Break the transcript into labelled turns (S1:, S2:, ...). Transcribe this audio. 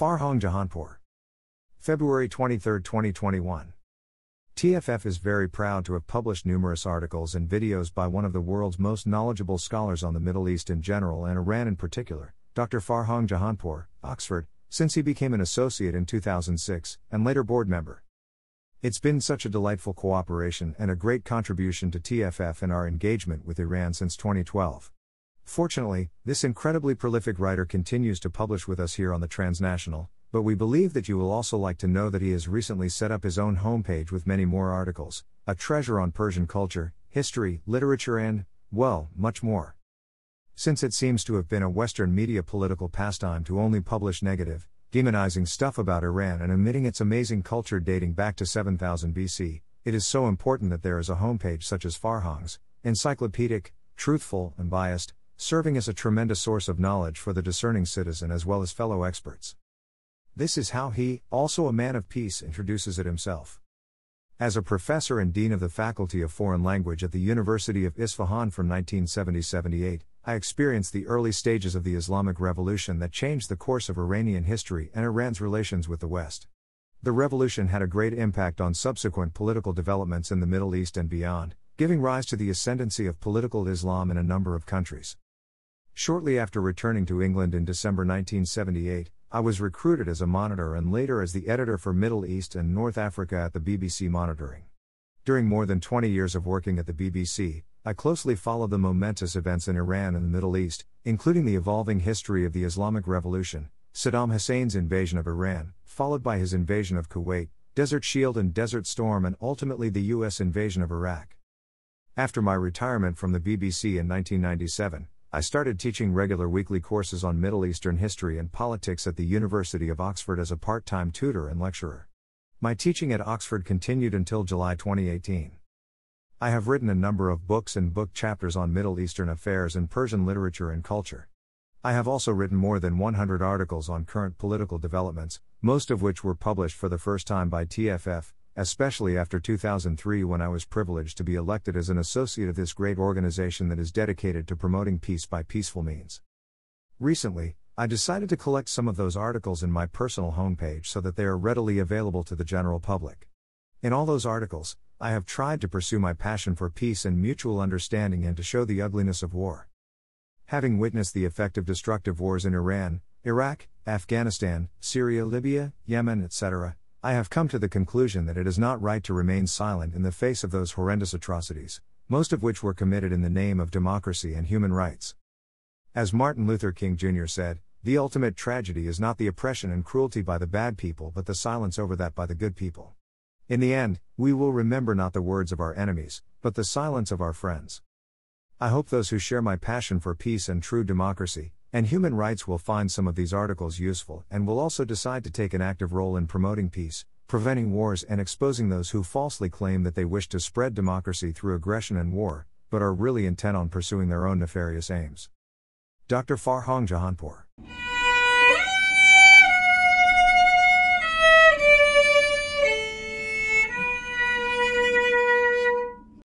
S1: Farhang Jahanpour. February 23, 2021. TFF is very proud to have published numerous articles and videos by one of the world's most knowledgeable scholars on the Middle East in general and Iran in particular, Dr. Farhang Jahanpour, Oxford, since he became an associate in 2006 and later board member. It's been such a delightful cooperation and a great contribution to TFF and our engagement with Iran since 2012. Fortunately, this incredibly prolific writer continues to publish with us here on the Transnational, but we believe that you will also like to know that he has recently set up his own homepage with many more articles, a treasure on Persian culture, history, literature, and, well, much more. Since it seems to have been a Western media political pastime to only publish negative, demonizing stuff about Iran and omitting its amazing culture dating back to 7000 BC, it is so important that there is a homepage such as Farhang's, encyclopedic, truthful, and biased, serving as a tremendous source of knowledge for the discerning citizen as well as fellow experts. This is how he, also a man of peace, introduces it himself. As a professor and dean of the Faculty of Foreign Language at the University of Isfahan from 1970 78, I experienced the early stages of the Islamic Revolution that changed the course of Iranian history and Iran's relations with the West. The revolution had a great impact on subsequent political developments in the Middle East and beyond, giving rise to the ascendancy of political Islam in a number of countries. Shortly after returning to England in December 1978, I was recruited as a monitor and later as the editor for Middle East and North Africa at the BBC Monitoring. During more than 20 years of working at the BBC, I closely followed the momentous events in Iran and the Middle East, including the evolving history of the Islamic Revolution, Saddam Hussein's invasion of Iran, followed by his invasion of Kuwait, Desert Shield and Desert Storm, and ultimately the U.S. invasion of Iraq. After my retirement from the BBC in 1997, I started teaching regular weekly courses on Middle Eastern history and politics at the University of Oxford as a part time tutor and lecturer. My teaching at Oxford continued until July 2018. I have written a number of books and book chapters on Middle Eastern affairs and Persian literature and culture. I have also written more than 100 articles on current political developments, most of which were published for the first time by TFF, especially after 2003 when I was privileged to be elected as an associate of this great organization that is dedicated to promoting peace by peaceful means. Recently, I decided to collect some of those articles in my personal homepage so that they are readily available to the general public. In all those articles, I have tried to pursue my passion for peace and mutual understanding and to show the ugliness of war. Having witnessed the effect of destructive wars in Iran, Iraq, Afghanistan, Syria, Libya, Yemen, etc., I have come to the conclusion that it is not right to remain silent in the face of those horrendous atrocities, most of which were committed in the name of democracy and human rights. As Martin Luther King Jr. said, the ultimate tragedy is not the oppression and cruelty by the bad people but the silence over that by the good people. In the end, we will remember not the words of our enemies, but the silence of our friends. I hope those who share my passion for peace and true democracy, and human rights will find some of these articles useful and will also decide to take an active role in promoting peace, preventing wars, and exposing those who falsely claim that they wish to spread democracy through aggression and war, but are really intent on pursuing their own nefarious aims. Dr. Farhang Jahanpour